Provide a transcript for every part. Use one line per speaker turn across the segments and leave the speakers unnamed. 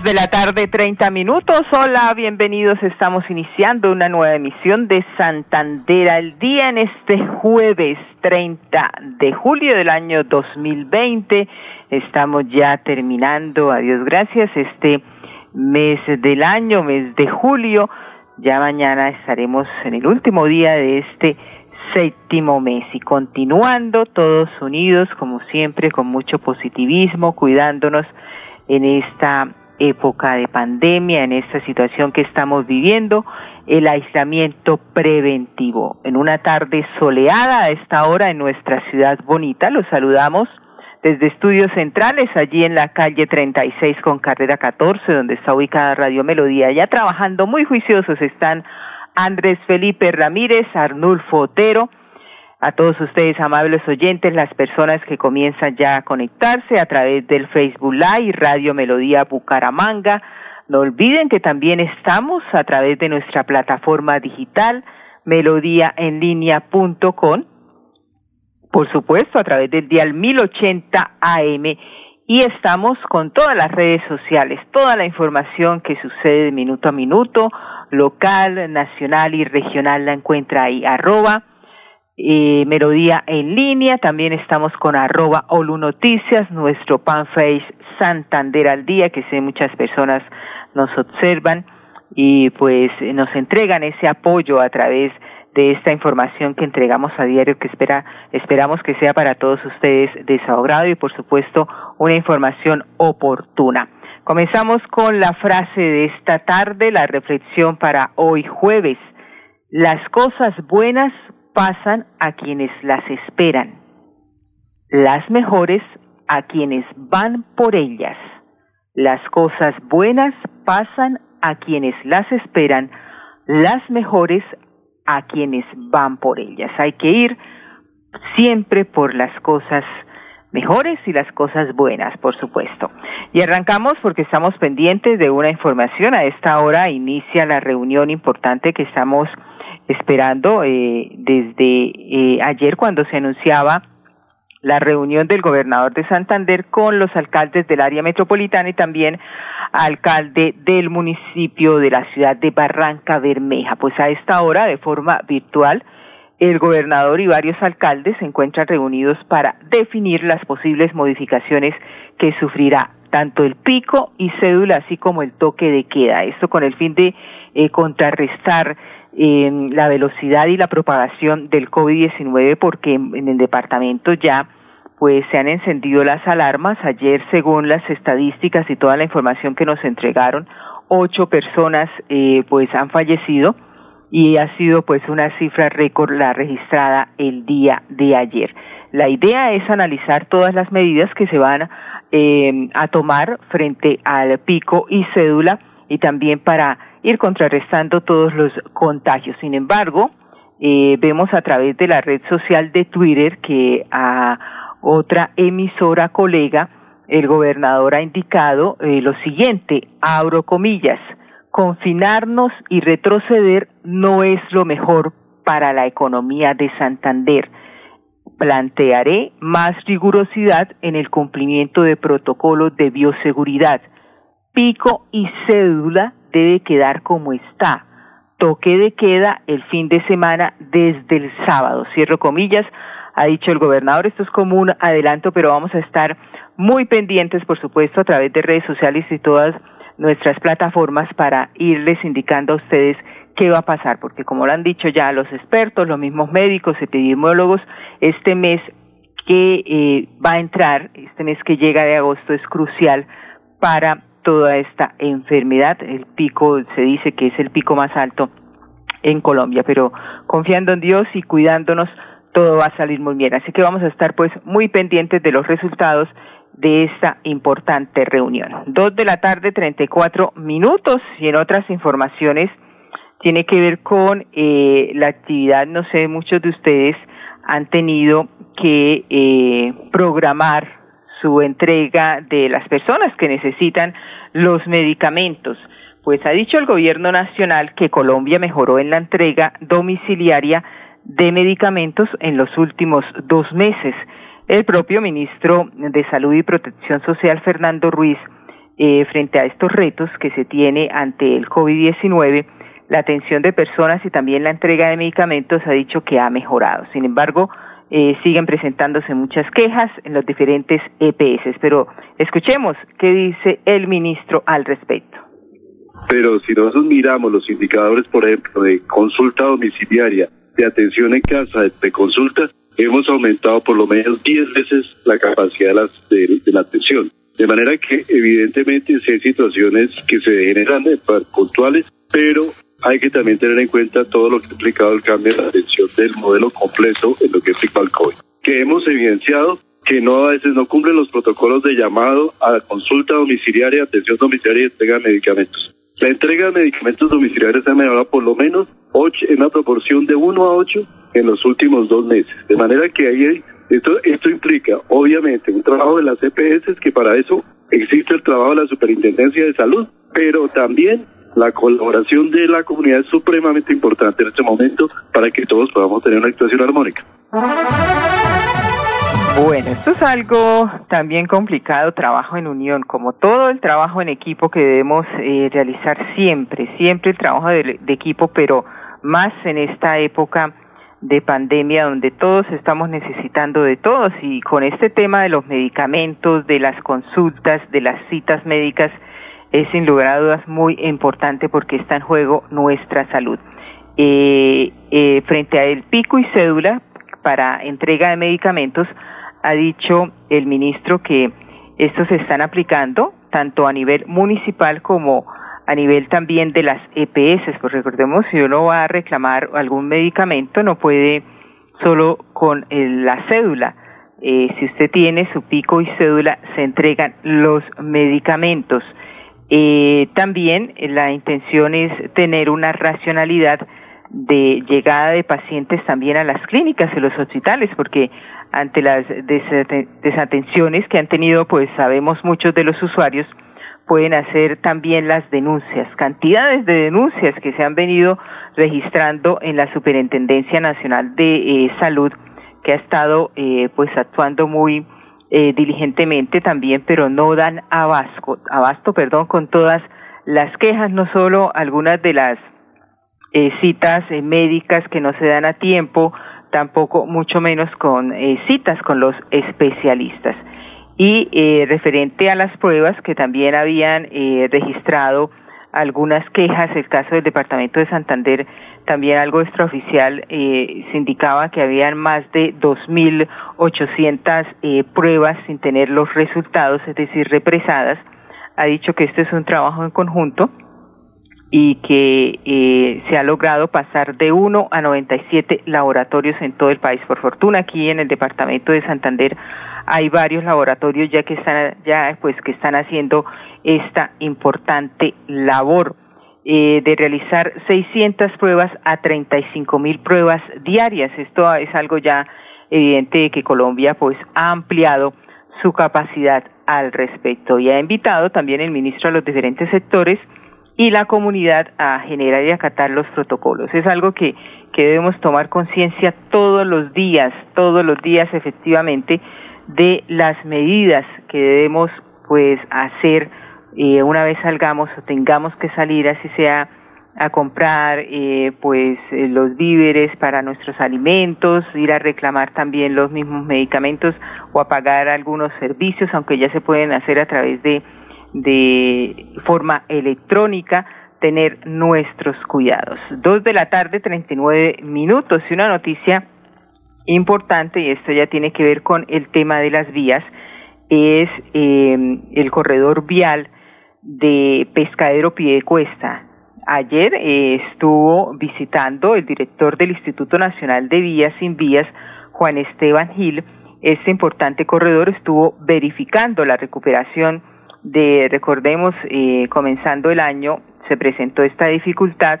De la tarde, 30 minutos. Hola, bienvenidos. Estamos iniciando una nueva emisión de Santander al día en este jueves 30 de julio del año 2020. Estamos ya terminando, a Dios gracias, este mes del año, mes de julio. Ya mañana estaremos en el último día de este séptimo mes y continuando todos unidos, como siempre, con mucho positivismo, cuidándonos en esta época de pandemia, en esta situación que estamos viviendo, el aislamiento preventivo. En una tarde soleada a esta hora en nuestra ciudad bonita, los saludamos desde estudios centrales, allí en la calle 36 con carrera 14, donde está ubicada Radio Melodía. Ya trabajando muy juiciosos están Andrés Felipe Ramírez, Arnulfo Otero, a todos ustedes, amables oyentes, las personas que comienzan ya a conectarse a través del Facebook Live, Radio Melodía Bucaramanga. No olviden que también estamos a través de nuestra plataforma digital melodíaenlínea.com, por supuesto a través del dial 1080 AM y estamos con todas las redes sociales, toda la información que sucede de minuto a minuto, local, nacional y regional la encuentra ahí, arroba eh, Melodía en línea, también estamos con arroba Olu Noticias, nuestro fanpage Santander al día, que sé muchas personas nos observan y pues nos entregan ese apoyo a través de esta información que entregamos a diario que espera, esperamos que sea para todos ustedes desahogado y por supuesto una información oportuna. Comenzamos con la frase de esta tarde, la reflexión para hoy jueves. Las cosas buenas pasan a quienes las esperan, las mejores a quienes van por ellas. Las cosas buenas pasan a quienes las esperan, las mejores a quienes van por ellas. Hay que ir siempre por las cosas mejores y las cosas buenas, por supuesto. Y arrancamos porque estamos pendientes de una información. A esta hora inicia la reunión importante que estamos esperando eh, desde eh, ayer cuando se anunciaba la reunión del gobernador de Santander con los alcaldes del área metropolitana y también alcalde del municipio de la ciudad de Barranca Bermeja. Pues a esta hora, de forma virtual, el gobernador y varios alcaldes se encuentran reunidos para definir las posibles modificaciones que sufrirá tanto el pico y cédula así como el toque de queda. Esto con el fin de eh, contrarrestar en la velocidad y la propagación del COVID-19 porque en el departamento ya pues se han encendido las alarmas. Ayer, según las estadísticas y toda la información que nos entregaron, ocho personas eh, pues han fallecido y ha sido pues una cifra récord la registrada el día de ayer. La idea es analizar todas las medidas que se van eh, a tomar frente al pico y cédula y también para ir contrarrestando todos los contagios. Sin embargo, eh, vemos a través de la red social de Twitter que a otra emisora colega, el gobernador ha indicado eh, lo siguiente, abro comillas, confinarnos y retroceder no es lo mejor para la economía de Santander. Plantearé más rigurosidad en el cumplimiento de protocolos de bioseguridad, pico y cédula debe quedar como está. Toque de queda el fin de semana desde el sábado. Cierro comillas, ha dicho el gobernador. Esto es como un adelanto, pero vamos a estar muy pendientes, por supuesto, a través de redes sociales y todas nuestras plataformas para irles indicando a ustedes qué va a pasar, porque como lo han dicho ya los expertos, los mismos médicos, epidemiólogos, este mes que eh, va a entrar, este mes que llega de agosto es crucial para toda esta enfermedad. El pico se dice que es el pico más alto en Colombia, pero confiando en Dios y cuidándonos, todo va a salir muy bien. Así que vamos a estar pues muy pendientes de los resultados de esta importante reunión. Dos de la tarde, treinta y cuatro minutos y en otras informaciones tiene que ver con eh, la actividad, no sé, muchos de ustedes han tenido que eh, programar su entrega de las personas que necesitan los medicamentos. Pues ha dicho el gobierno nacional que Colombia mejoró en la entrega domiciliaria de medicamentos en los últimos dos meses. El propio ministro de Salud y Protección Social, Fernando Ruiz, eh, frente a estos retos que se tiene ante el COVID-19, la atención de personas y también la entrega de medicamentos ha dicho que ha mejorado. Sin embargo, eh, siguen presentándose muchas quejas en los diferentes EPS, pero escuchemos qué dice el ministro al respecto.
Pero si nosotros miramos los indicadores, por ejemplo, de consulta domiciliaria, de atención en casa, de consulta, hemos aumentado por lo menos 10 veces la capacidad de, las, de, la atención. De manera que evidentemente si hay situaciones que se generan puntuales, pero hay que también tener en cuenta todo lo que ha implicado el cambio de la atención del modelo completo en lo que ha implicado el COVID. Que hemos evidenciado que no a veces no cumplen los protocolos de llamado a consulta domiciliaria, atención domiciliaria y entrega de medicamentos. La entrega de medicamentos domiciliarios ha mejorado por lo menos ocho, en una proporción de 1 a 8 en los últimos dos meses. De manera que ahí esto, esto implica, obviamente, un trabajo de las EPS, que para eso existe el trabajo de la Superintendencia de Salud, pero también la colaboración de la comunidad es supremamente importante en este momento para que todos podamos tener una actuación armónica.
Bueno, esto es algo también complicado, trabajo en unión, como todo el trabajo en equipo que debemos eh, realizar siempre, siempre el trabajo de, equipo, pero más en esta época de pandemia donde todos estamos necesitando de todos y con este tema de los medicamentos, de las consultas, de las citas médicas, es sin lugar a dudas muy importante porque está en juego nuestra salud. Eh, eh, frente a el pico y cédula para entrega de medicamentos, ha dicho el ministro que estos se están aplicando tanto a nivel municipal como a nivel también de las EPS, pues recordemos si uno va a reclamar algún medicamento no puede solo con la cédula. Eh, si usted tiene su pico y cédula, se entregan los medicamentos. Eh, también la intención es tener una racionalidad de llegada de pacientes también a las clínicas y los hospitales, porque ante las desatenciones que han tenido, pues sabemos muchos de los usuarios pueden hacer también las denuncias, cantidades de denuncias que se han venido registrando en la Superintendencia Nacional de eh, Salud, que ha estado eh, pues actuando muy eh, diligentemente también, pero no dan abasto, abasto, perdón, con todas las quejas, no solo algunas de las eh, citas eh, médicas que no se dan a tiempo, tampoco mucho menos con citas con los especialistas. Y referente a las pruebas que también habían registrado algunas quejas, el caso del Departamento de Santander también algo extraoficial eh, se indicaba que habían más de 2.800 eh, pruebas sin tener los resultados, es decir, represadas. Ha dicho que este es un trabajo en conjunto y que eh, se ha logrado pasar de 1 a 97 laboratorios en todo el país. Por fortuna, aquí en el departamento de Santander hay varios laboratorios ya que están ya pues que están haciendo esta importante labor eh, de realizar 600 pruebas a 35 mil pruebas diarias. Esto es algo ya evidente de que Colombia pues ha ampliado su capacidad al respecto y ha invitado también el ministro a los diferentes sectores y la comunidad a generar y acatar los protocolos. Es algo que, que debemos tomar conciencia todos los días, todos los días efectivamente, de las medidas que debemos pues hacer eh, una vez salgamos o tengamos que salir, así sea a comprar eh, pues eh, los víveres para nuestros alimentos, ir a reclamar también los mismos medicamentos o a pagar algunos servicios, aunque ya se pueden hacer a través de, de forma electrónica, tener nuestros cuidados. Dos de la tarde, treinta y nueve minutos y una noticia importante, y esto ya tiene que ver con el tema de las vías, es eh, el corredor vial de Pescadero Piedecuesta. Ayer eh, estuvo visitando el director del Instituto Nacional de Vías sin Vías, Juan Esteban Gil, este importante corredor estuvo verificando la recuperación de, recordemos, eh, comenzando el año, se presentó esta dificultad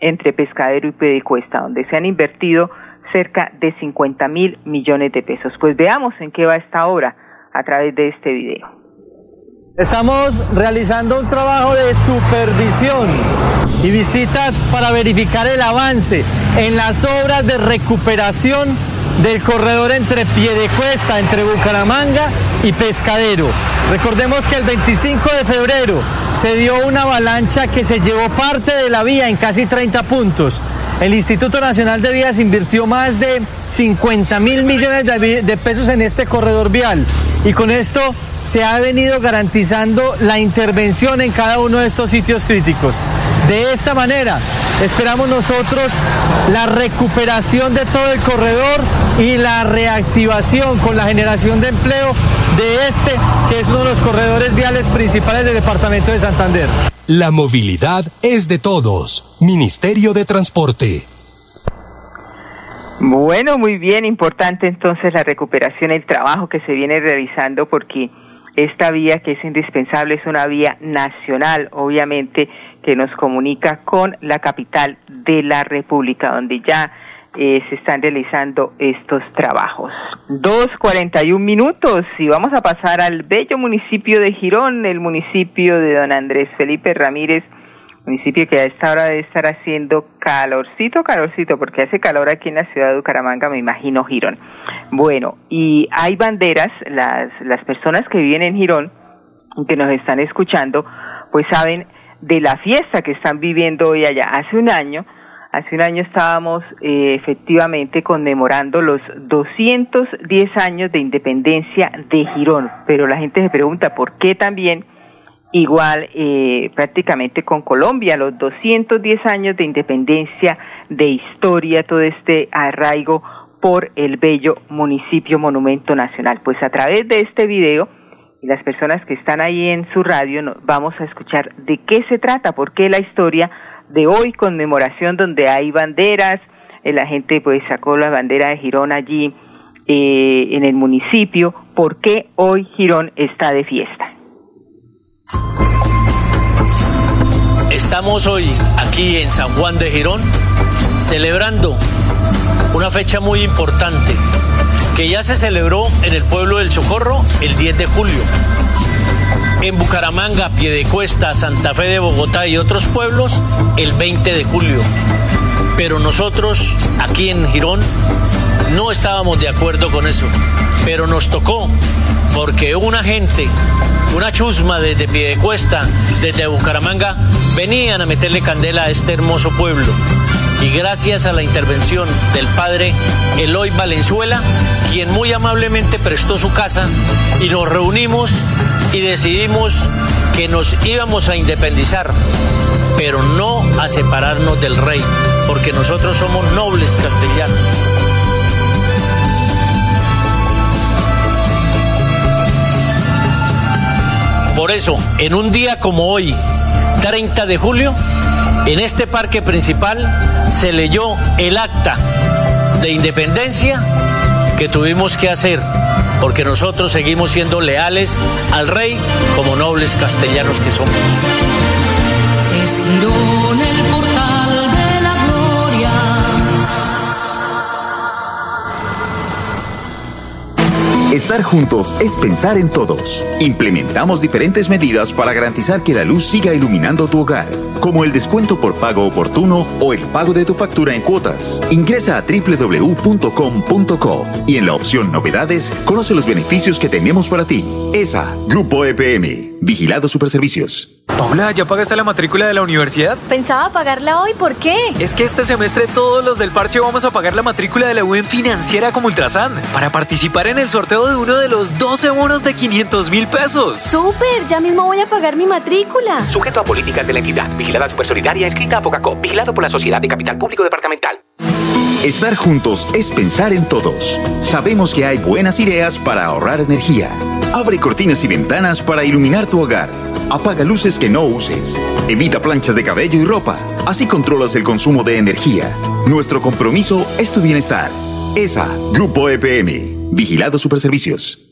entre Pescadero y Pedecuesta, donde se han invertido cerca de 50 mil millones de pesos. Pues veamos en qué va esta obra a través de este video.
Estamos realizando un trabajo de supervisión y visitas para verificar el avance en las obras de recuperación del corredor entre Piedecuesta, entre Bucaramanga y Pescadero. Recordemos que el 25 de febrero se dio una avalancha que se llevó parte de la vía en casi 30 puntos. El Instituto Nacional de Vías invirtió más de 50 mil millones de pesos en este corredor vial y con esto se ha venido garantizando la intervención en cada uno de estos sitios críticos. De esta manera, esperamos nosotros la recuperación de todo el corredor y la reactivación con la generación de empleo de este, que es uno de los corredores viales principales del departamento de Santander.
La movilidad es de todos. Ministerio de Transporte.
Bueno, muy bien, importante entonces la recuperación, el trabajo que se viene realizando porque esta vía que es indispensable es una vía nacional, obviamente, que nos comunica con la capital de la República, donde ya eh, se están realizando estos trabajos. Dos cuarenta y un minutos y vamos a pasar al bello municipio de Girón, el municipio de don Andrés Felipe Ramírez, municipio que a esta hora debe estar haciendo calorcito, calorcito, porque hace calor aquí en la ciudad de Bucaramanga, me imagino Girón. Bueno, y hay banderas, las, las personas que viven en Girón, que nos están escuchando, pues saben de la fiesta que están viviendo hoy allá. Hace un año, hace un año estábamos eh, efectivamente conmemorando los 210 años de independencia de Girón, pero la gente se pregunta por qué también igual eh, prácticamente con Colombia, los 210 años de independencia, de historia, todo este arraigo por el bello municipio monumento nacional. Pues a través de este video, y las personas que están ahí en su radio vamos a escuchar de qué se trata, por qué la historia de hoy, conmemoración donde hay banderas, eh, la gente pues sacó la bandera de Girón allí eh, en el municipio, por qué hoy Girón está de fiesta.
Estamos hoy aquí en San Juan de Girón celebrando una fecha muy importante que ya se celebró en el pueblo del Socorro el 10 de julio. En Bucaramanga, Piedecuesta, Santa Fe de Bogotá y otros pueblos el 20 de julio. Pero nosotros aquí en Girón no estábamos de acuerdo con eso. Pero nos tocó porque una gente, una chusma desde Piedecuesta, desde Bucaramanga, venían a meterle candela a este hermoso pueblo y gracias a la intervención del padre Eloy Valenzuela, quien muy amablemente prestó su casa y nos reunimos y decidimos que nos íbamos a independizar, pero no a separarnos del rey, porque nosotros somos nobles castellanos. Por eso, en un día como hoy, 30 de julio, en este parque principal se leyó el acta de independencia que tuvimos que hacer, porque nosotros seguimos siendo leales al rey como nobles castellanos que somos.
Estar juntos es pensar en todos. Implementamos diferentes medidas para garantizar que la luz siga iluminando tu hogar, como el descuento por pago oportuno o el pago de tu factura en cuotas. Ingresa a www.com.co y en la opción Novedades conoce los beneficios que tenemos para ti. ESA, Grupo EPM, Vigilado Superservicios.
Paula, ¿ya pagaste la matrícula de la universidad?
Pensaba pagarla hoy, ¿por qué?
Es que este semestre todos los del parche vamos a pagar la matrícula de la UN financiera como Ultrasan para participar en el sorteo de uno de los 12 bonos de 500 mil pesos.
¡Súper! Ya mismo voy a pagar mi matrícula.
Sujeto a políticas de la entidad. Vigilada Supersolidaria, escrita a Focacop. Vigilado por la Sociedad de Capital Público Departamental.
Estar juntos es pensar en todos. Sabemos que hay buenas ideas para ahorrar energía. Abre cortinas y ventanas para iluminar tu hogar. Apaga luces que no uses. Evita planchas de cabello y ropa. Así controlas el consumo de energía. Nuestro compromiso es tu bienestar. ESA, Grupo EPM, Vigilado Superservicios.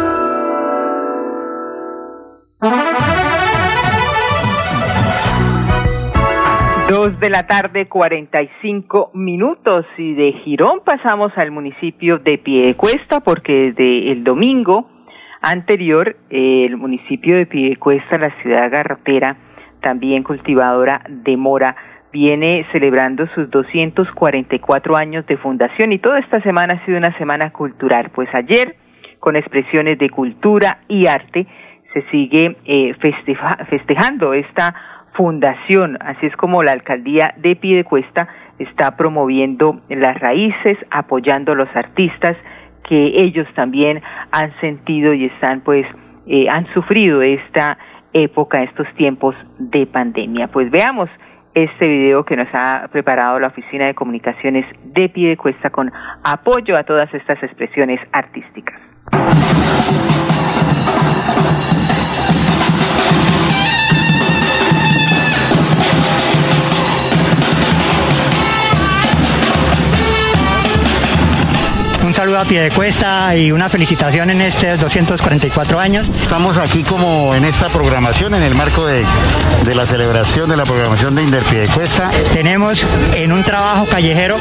De la tarde, cuarenta y cinco minutos. Y de Girón pasamos al municipio de Piedecuesta, porque desde el domingo anterior, el municipio de Piedecuesta, la ciudad garrotera, también cultivadora de mora, viene celebrando sus 244 años de fundación y toda esta semana ha sido una semana cultural. Pues ayer, con expresiones de cultura y arte, se sigue eh, festejando esta fundación, así es como la alcaldía de Piedecuesta está promoviendo las raíces, apoyando a los artistas que ellos también han sentido y están pues eh, han sufrido esta época, estos tiempos de pandemia. Pues veamos este video que nos ha preparado la Oficina de Comunicaciones de Piedecuesta con apoyo a todas estas expresiones artísticas.
Saludo a pie de cuesta y una felicitación en estos 244 años.
Estamos aquí como en esta programación, en el marco de, de la celebración de la programación de Cuesta.
Tenemos en un trabajo callejero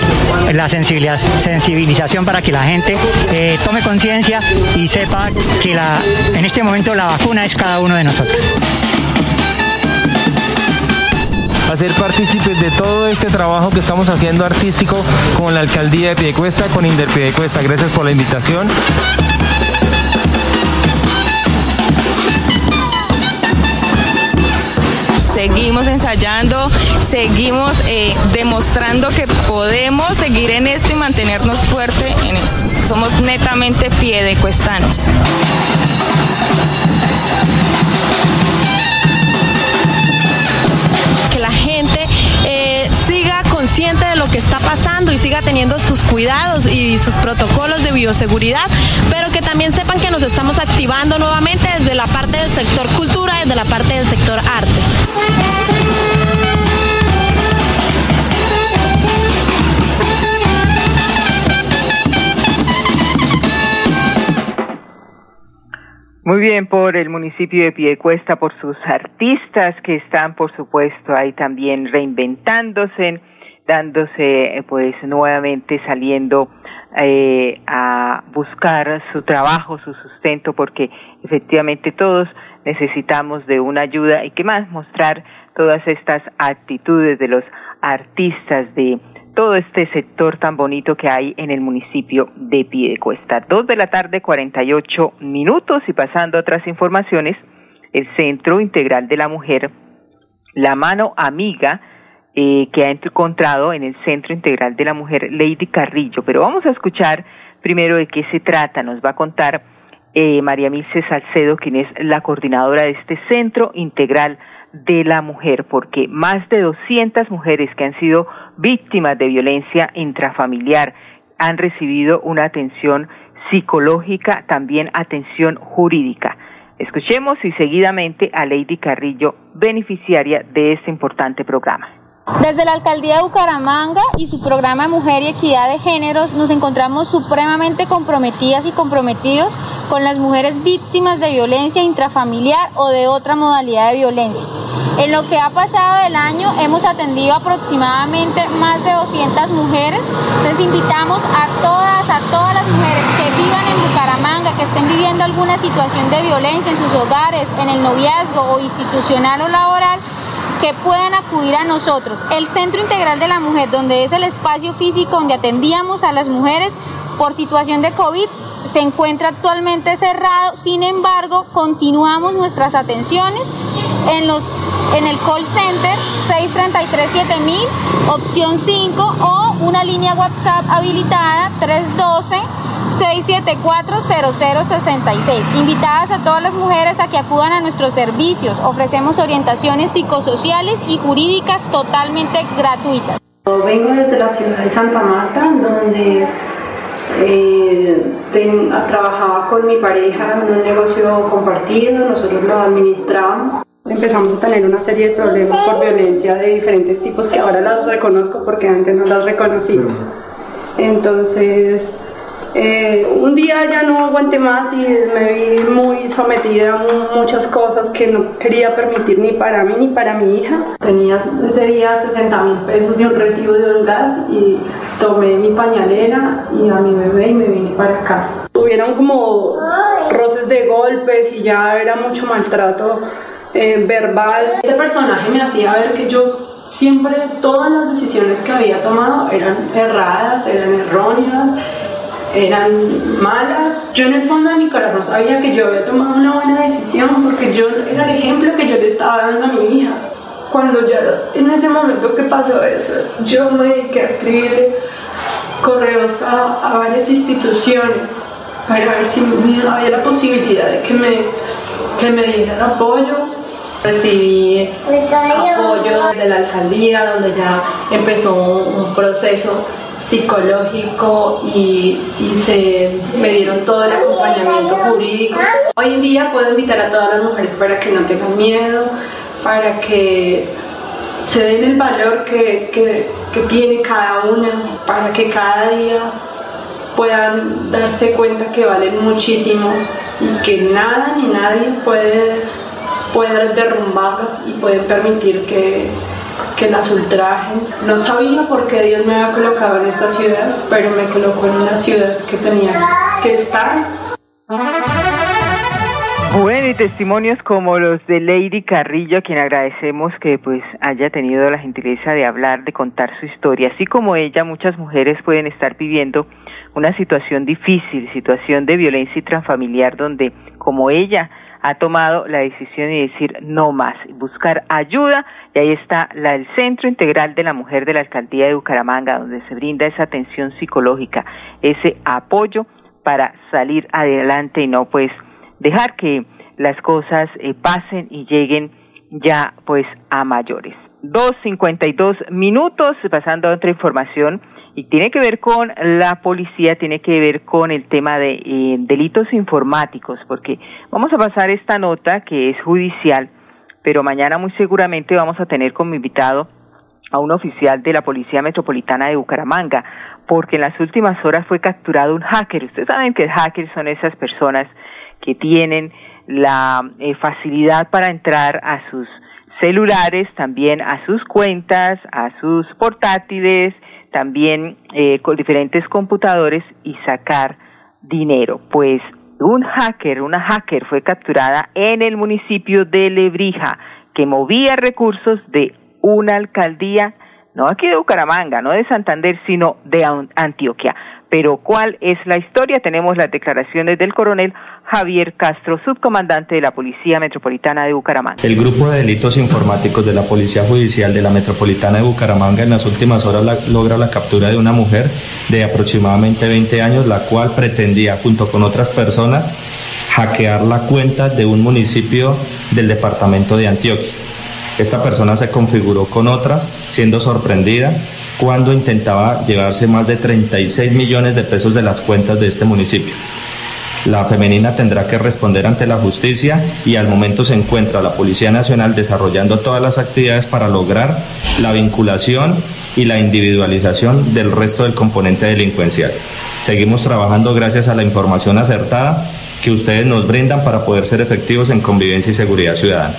la sensibilización para que la gente eh, tome conciencia y sepa que la, en este momento la vacuna es cada uno de nosotros
hacer partícipes de todo este trabajo que estamos haciendo artístico con la alcaldía de Piedecuesta, con Inder Piedecuesta. Gracias por la invitación.
seguimos ensayando, seguimos eh, demostrando que podemos seguir en esto y mantenernos fuerte en eso. Somos netamente piedecuestanos.
de lo que está pasando y siga teniendo sus cuidados y sus protocolos de bioseguridad, pero que también sepan que nos estamos activando nuevamente desde la parte del sector cultura, desde la parte del sector arte.
Muy bien por el municipio de Piedecuesta, por sus artistas que están, por supuesto, ahí también reinventándose dándose eh, pues nuevamente saliendo eh, a buscar su trabajo, su sustento, porque efectivamente todos necesitamos de una ayuda y que más mostrar todas estas actitudes de los artistas de todo este sector tan bonito que hay en el municipio de Piedecuesta. Dos de la tarde, 48 minutos y pasando a otras informaciones, el Centro Integral de la Mujer, la mano amiga, eh, que ha encontrado en el Centro Integral de la Mujer Lady Carrillo. Pero vamos a escuchar primero de qué se trata. Nos va a contar eh, María Milce Salcedo, quien es la coordinadora de este Centro Integral de la Mujer, porque más de 200 mujeres que han sido víctimas de violencia intrafamiliar han recibido una atención psicológica, también atención jurídica. Escuchemos y seguidamente a Lady Carrillo, beneficiaria de este importante programa.
Desde la Alcaldía de Bucaramanga y su programa Mujer y Equidad de Géneros nos encontramos supremamente comprometidas y comprometidos con las mujeres víctimas de violencia intrafamiliar o de otra modalidad de violencia. En lo que ha pasado del año hemos atendido aproximadamente más de 200 mujeres. Les invitamos a todas, a todas las mujeres que vivan en Bucaramanga, que estén viviendo alguna situación de violencia en sus hogares, en el noviazgo o institucional o laboral, que puedan acudir a nosotros. El Centro Integral de la Mujer, donde es el espacio físico donde atendíamos a las mujeres por situación de COVID, se encuentra actualmente cerrado, sin embargo, continuamos nuestras atenciones en los en el call center 633-7000, opción 5 o una línea WhatsApp habilitada 312. 674-0066. Invitadas a todas las mujeres a que acudan a nuestros servicios. Ofrecemos orientaciones psicosociales y jurídicas totalmente gratuitas.
Vengo desde la ciudad de Santa Marta, donde eh, trabajaba con mi pareja en un negocio compartido, nosotros lo administrábamos. Empezamos a tener una serie de problemas por violencia de diferentes tipos que ahora las reconozco porque antes no las reconocí. Entonces, eh, un día ya no aguanté más y me vi muy sometida a muchas cosas que no quería permitir ni para mí ni para mi hija. Tenía ese día 60 mil pesos de un recibo de un gas y tomé mi pañalera y a mi bebé y me vine para acá. Tuvieron como roces de golpes y ya era mucho maltrato eh, verbal. Este personaje me hacía ver que yo siempre todas las decisiones que había tomado eran erradas, eran erróneas eran malas. Yo en el fondo de mi corazón sabía que yo había tomado una buena decisión porque yo era el ejemplo que yo le estaba dando a mi hija. Cuando ya en ese momento que pasó eso, yo me dediqué a escribirle correos a, varias instituciones para ver si había la posibilidad de que me, que me dieran apoyo. Recibí apoyo de la alcaldía, donde ya empezó un proceso psicológico y, se me dieron todo el acompañamiento jurídico. Hoy en día puedo invitar a todas las mujeres para que no tengan miedo, para que se den el valor que, que tiene cada una, para que cada día puedan darse cuenta que valen muchísimo y que nada ni nadie puede, puede derrumbarlas y pueden permitir que, que las ultrajen. No sabía por qué Dios me había colocado en esta ciudad, pero me colocó en una ciudad que tenía que estar.
Bueno, y testimonios como los de Lady Carrillo, a quien agradecemos que pues haya tenido la gentileza de hablar, de contar su historia. Así como ella, muchas mujeres pueden estar viviendo una situación difícil, situación de violencia intrafamiliar, donde como ella ha tomado la decisión de decir no más, buscar ayuda y ahí está la, el Centro Integral de la Mujer de la Alcaldía de Bucaramanga, donde se brinda esa atención psicológica, ese apoyo para salir adelante y no pues dejar que las cosas eh, pasen y lleguen ya pues a mayores. Dos cincuenta y dos minutos, pasando a otra información y tiene que ver con la policía, tiene que ver con el tema de eh, delitos informáticos, porque vamos a pasar esta nota que es judicial, pero mañana muy seguramente vamos a tener como invitado a un oficial de la Policía Metropolitana de Bucaramanga, porque en las últimas horas fue capturado un hacker. Ustedes saben que hackers son esas personas que tienen la eh, facilidad para entrar a sus celulares, también a sus cuentas, a sus portátiles, también eh, con diferentes computadores y sacar dinero. Pues un hacker, una hacker fue capturada en el municipio de Lebrija que movía recursos de una alcaldía, no aquí de Bucaramanga, no de Santander, sino de Antioquia. Pero ¿cuál es la historia? Tenemos las declaraciones del coronel Javier Castro, subcomandante de la Policía Metropolitana de Bucaramanga.
El grupo de delitos informáticos de la Policía Judicial de la Metropolitana de Bucaramanga en las últimas horas logra la captura de una mujer de aproximadamente 20 años, la cual pretendía, junto con otras personas, hackear la cuenta de un municipio del departamento de Antioquia. Esta persona se configuró con otras, siendo sorprendida cuando intentaba llevarse más de 36 millones de pesos de las cuentas de este municipio. La femenina tendrá que responder ante la justicia y al momento se encuentra la Policía Nacional desarrollando todas las actividades para lograr la vinculación y la individualización del resto del componente delincuencial. Seguimos trabajando gracias a la información acertada que ustedes nos brindan para poder ser efectivos en convivencia y seguridad ciudadana.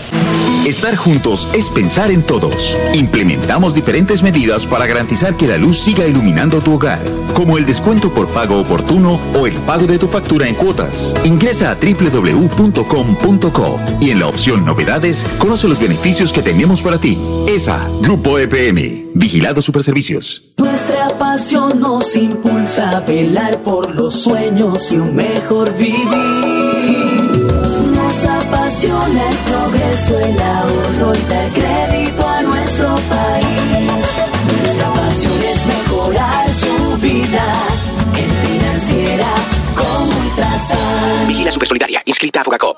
Estar juntos es pensar en todos. Implementamos diferentes medidas para garantizar que la luz siga iluminando tu hogar, como el descuento por pago oportuno o el pago de tu factura en cuotas. Ingresa a www.com.co y en la opción Novedades conoce los beneficios que tenemos para ti. ESA, Grupo EPM, Vigilado Superservicios.
Nuestra pasión nos impulsa a velar por los sueños y un mejor vivir. Promociona el progreso, el ahorro y da crédito a nuestro país. Nuestra pasión es mejorar su vida en financiera como Ultrasan.
Vigila Supersolidaria, inscrita a Fogacop.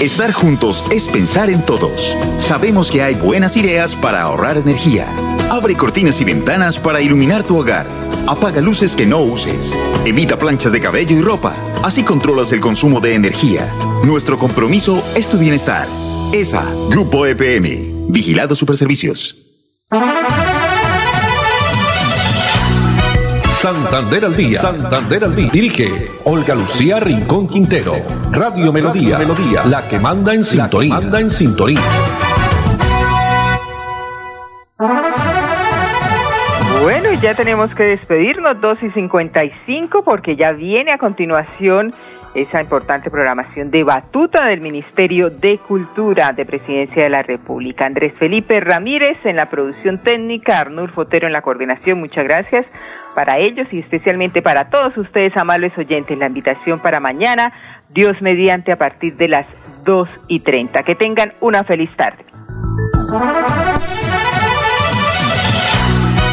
Estar juntos es pensar en todos. Sabemos que hay buenas ideas para ahorrar energía. Abre cortinas y ventanas para iluminar tu hogar. Apaga luces que no uses. Evita planchas de cabello y ropa. Así controlas el consumo de energía. Nuestro compromiso es tu bienestar. ESA, Grupo EPM. Vigilado Superservicios.
Santander al día. Santander al día. Dirige Olga Lucía Rincón Quintero. Radio Melodía. Melodía. La que manda en sintonía. manda en sintonía.
Ya tenemos que despedirnos, 2 y 55, porque ya viene a continuación esa importante programación de batuta del Ministerio de Cultura de Presidencia de la República. Andrés Felipe Ramírez en la producción técnica, Arnur Fotero en la coordinación, muchas gracias para ellos y especialmente para todos ustedes, amables oyentes, la invitación para mañana, Dios mediante, a partir de las 2 y 30. Que tengan una feliz tarde.